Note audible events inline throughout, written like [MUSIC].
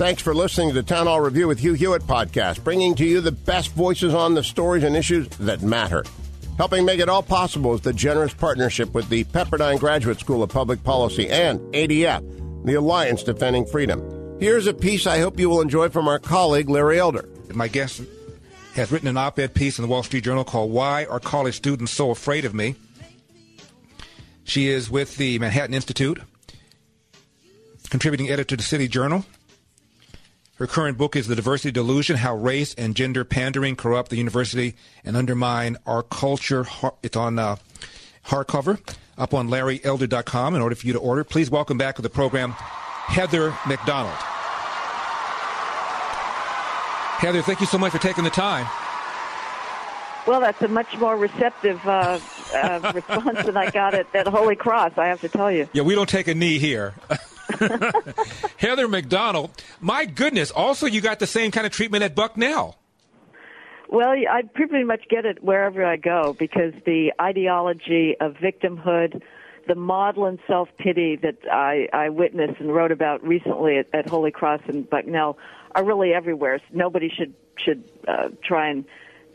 Thanks for listening to the Town Hall Review with Hugh Hewitt podcast, bringing to you the best voices on the stories and issues that matter. Helping make it all possible is the generous partnership with the Pepperdine Graduate School of Public Policy and ADF, the Alliance Defending Freedom. Here's a piece I hope you will enjoy from our colleague Larry Elder. My guest has written an op ed piece in the Wall Street Journal called Why Are College Students So Afraid of Me? She is with the Manhattan Institute, contributing editor to the City Journal. Her current book is The Diversity Delusion How Race and Gender Pandering Corrupt the University and Undermine Our Culture. It's on uh, hardcover up on larryelder.com in order for you to order. Please welcome back to the program Heather Mac Donald. Heather, thank you so much for taking the time. Well, that's a much more receptive uh, uh, response than I got at, at Holy Cross, I have to tell you. Yeah, we don't take a knee here. [LAUGHS] [LAUGHS] Heather Mac Donald, my goodness, also you got the same kind of treatment at Bucknell. Well, I pretty much get it wherever I go because the ideology of victimhood, the maudlin self pity that I, I witnessed and wrote about recently at, at Holy Cross and Bucknell are really everywhere. Nobody should should uh, try and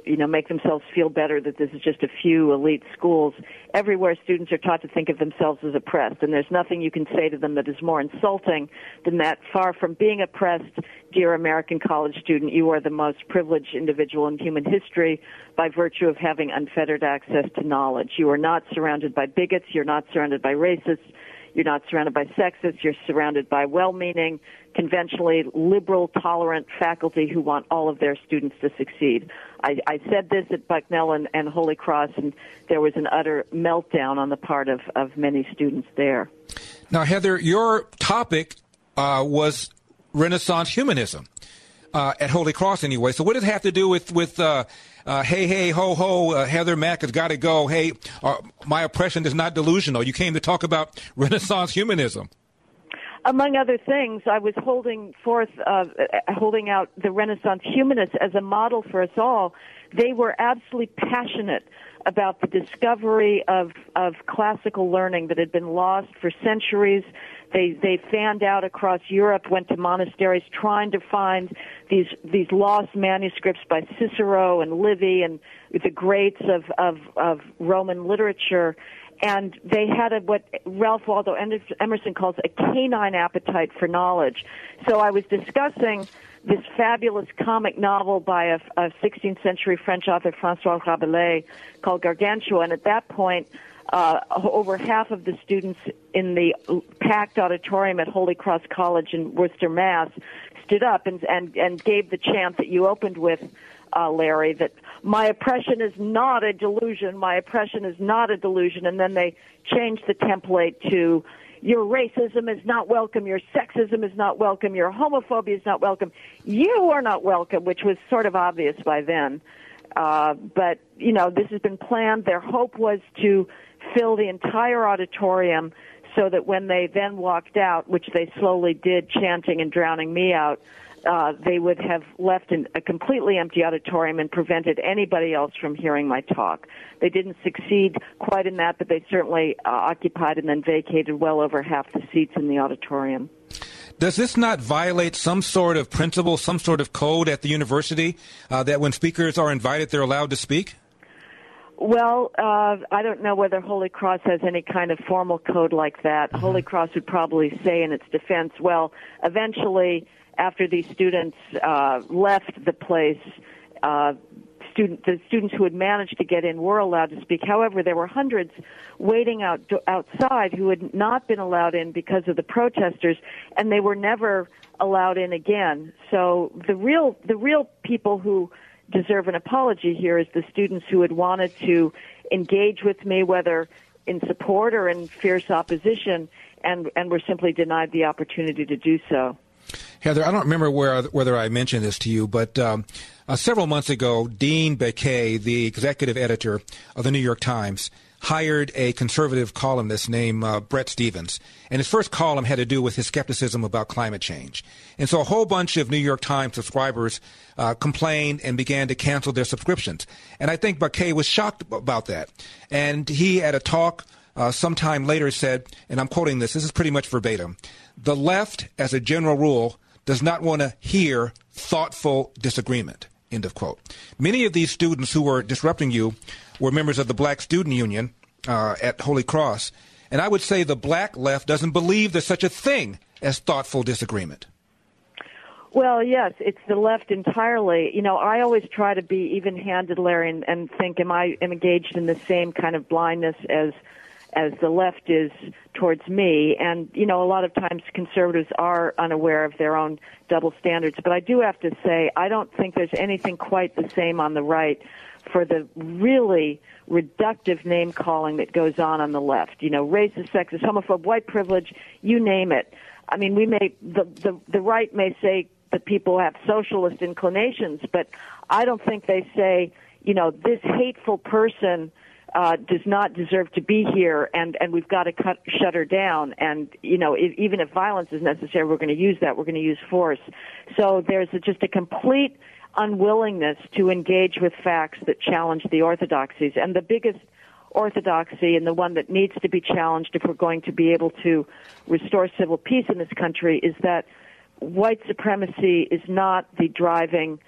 you know make themselves feel better that this is just a few elite schools. Everywhere students are taught to think of themselves as oppressed, and there's nothing you can say to them that is more insulting than that. Far from being oppressed, dear American college student, you are the most privileged individual in human history by virtue of having unfettered access to knowledge. You are not surrounded by bigots. You're not surrounded by racists. You're not surrounded by sexists. You're surrounded by well-meaning, conventionally liberal, tolerant faculty who want all of their students to succeed. I, I said this at Bucknell and, and Holy Cross, and there was an utter meltdown on the part of, of many students there. Now, Heather, your topic uh, was Renaissance humanism. Uh, at Holy Cross, anyway. So, what does it have to do with with uh, uh, hey, hey, ho, ho, uh, Heather Mac has got to go. Hey, uh, my oppression is not delusional. You came to talk about [LAUGHS] Renaissance humanism. Among other things, I was holding forth, uh, holding out the Renaissance humanists as a model for us all. They were absolutely passionate about the discovery of, of classical learning that had been lost for centuries. They they fanned out across Europe, went to monasteries trying to find these these lost manuscripts by Cicero and Livy and the greats of of, of Roman literature. And they had a, what Ralph Waldo Emerson calls a canine appetite for knowledge. So I was discussing this fabulous comic novel by a, a 16th century French author, Francois Rabelais, called Gargantua. And at that point, uh, over half of the students in the packed auditorium at Holy Cross College in Worcester, Mass, stood up and and, and gave the chant that you opened with, uh, Larry. That my oppression is not a delusion. My oppression is not a delusion. And then they changed the template to. Your racism is not welcome. Your sexism is not welcome. Your homophobia is not welcome. You are not welcome, which was sort of obvious by then. Uh, but you know, this has been planned. Their hope was to fill the entire auditorium so that when they then walked out, which they slowly did, chanting and drowning me out, uh, they would have left in a completely empty auditorium and prevented anybody else from hearing my talk. They didn't succeed quite in that, but they certainly uh, occupied and then vacated well over half the seats in the auditorium. Does this not violate some sort of principle, some sort of code at the university uh, that when speakers are invited, they're allowed to speak? Well, uh, I don't know whether Holy Cross has any kind of formal code like that. Mm-hmm. Holy Cross would probably say in its defense, well, eventually, after these students uh, left the place, uh, student, the students who had managed to get in were allowed to speak. However, there were hundreds waiting out outside who had not been allowed in because of the protesters, and they were never allowed in again. So the real the real people who deserve an apology here is the students who had wanted to engage with me, whether in support or in fierce opposition, and, and were simply denied the opportunity to do so. Heather, I don't remember where, whether I mentioned this to you, but um, uh, several months ago, Dean Baquet, the executive editor of the New York Times, hired a conservative columnist named uh, Bret Stephens. And his first column had to do with his skepticism about climate change. And so a whole bunch of New York Times subscribers uh, complained and began to cancel their subscriptions. And I think Baquet was shocked about that. And he, at a talk uh, sometime later, said, and I'm quoting this, this is pretty much verbatim the left, as a general rule, does not want to hear thoughtful disagreement. End of quote. Many of these students who were disrupting you were members of the Black Student Union uh, at Holy Cross. And I would say the black left doesn't believe there's such a thing as thoughtful disagreement. Well, yes, it's the left entirely. You know, I always try to be even-handed, Larry, and, and think, am I am engaged in the same kind of blindness as as the left is towards me. And, you know, a lot of times conservatives are unaware of their own double standards. But I do have to say, I don't think there's anything quite the same on the right for the really reductive name calling that goes on on the left. You know, racist, sexist, homophobe, white privilege, you name it. I mean, we may, the, the, the right may say that people have socialist inclinations, but I don't think they say, you know, this hateful person uh, does not deserve to be here, and and we've got to cut shut her down. And you know, if, even if violence is necessary, we're going to use that. We're going to use force. So there's a, just a complete unwillingness to engage with facts that challenge the orthodoxies. And the biggest orthodoxy and the one that needs to be challenged if we're going to be able to restore civil peace in this country is that white supremacy is not the driving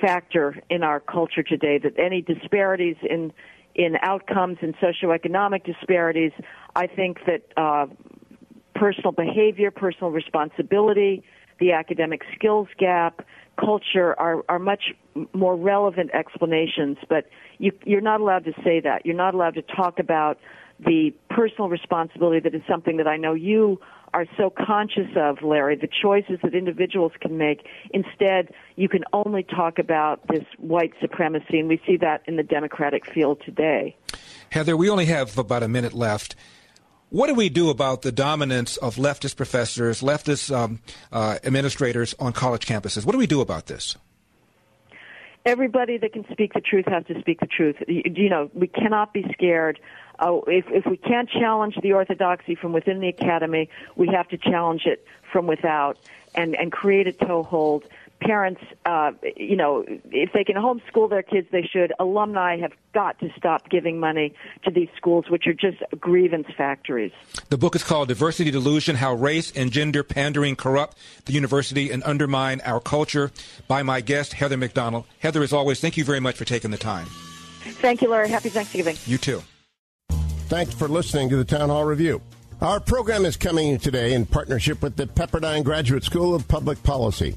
factor in our culture today that any disparities in in outcomes and socioeconomic disparities. I think that uh, personal behavior, personal responsibility, the academic skills gap, culture are, are much more relevant explanations, but you, you're not allowed to say that. You're not allowed to talk about the personal responsibility that is something that I know you are so conscious of, Larry, the choices that individuals can make. Instead, you can only talk about this white supremacy, and we see that in the Democratic field today. Heather, we only have about a minute left. What do we do about the dominance of leftist professors, leftist um, uh, administrators on college campuses? What do we do about this? Everybody that can speak the truth has to speak the truth. You, you know, we cannot be scared uh, if, if we can't challenge the orthodoxy from within the academy, we have to challenge it from without and, and create a toehold. Parents, uh, you know, if they can homeschool their kids, they should. Alumni have got to stop giving money to these schools, which are just grievance factories. The book is called Diversity Delusion How Race and Gender Pandering Corrupt the University and Undermine Our Culture by my guest, Heather Mac Donald. Heather, as always, thank you very much for taking the time. Thank you, Larry. Happy Thanksgiving. You too. Thanks for listening to the Town Hall Review. Our program is coming today in partnership with the Pepperdine Graduate School of Public Policy.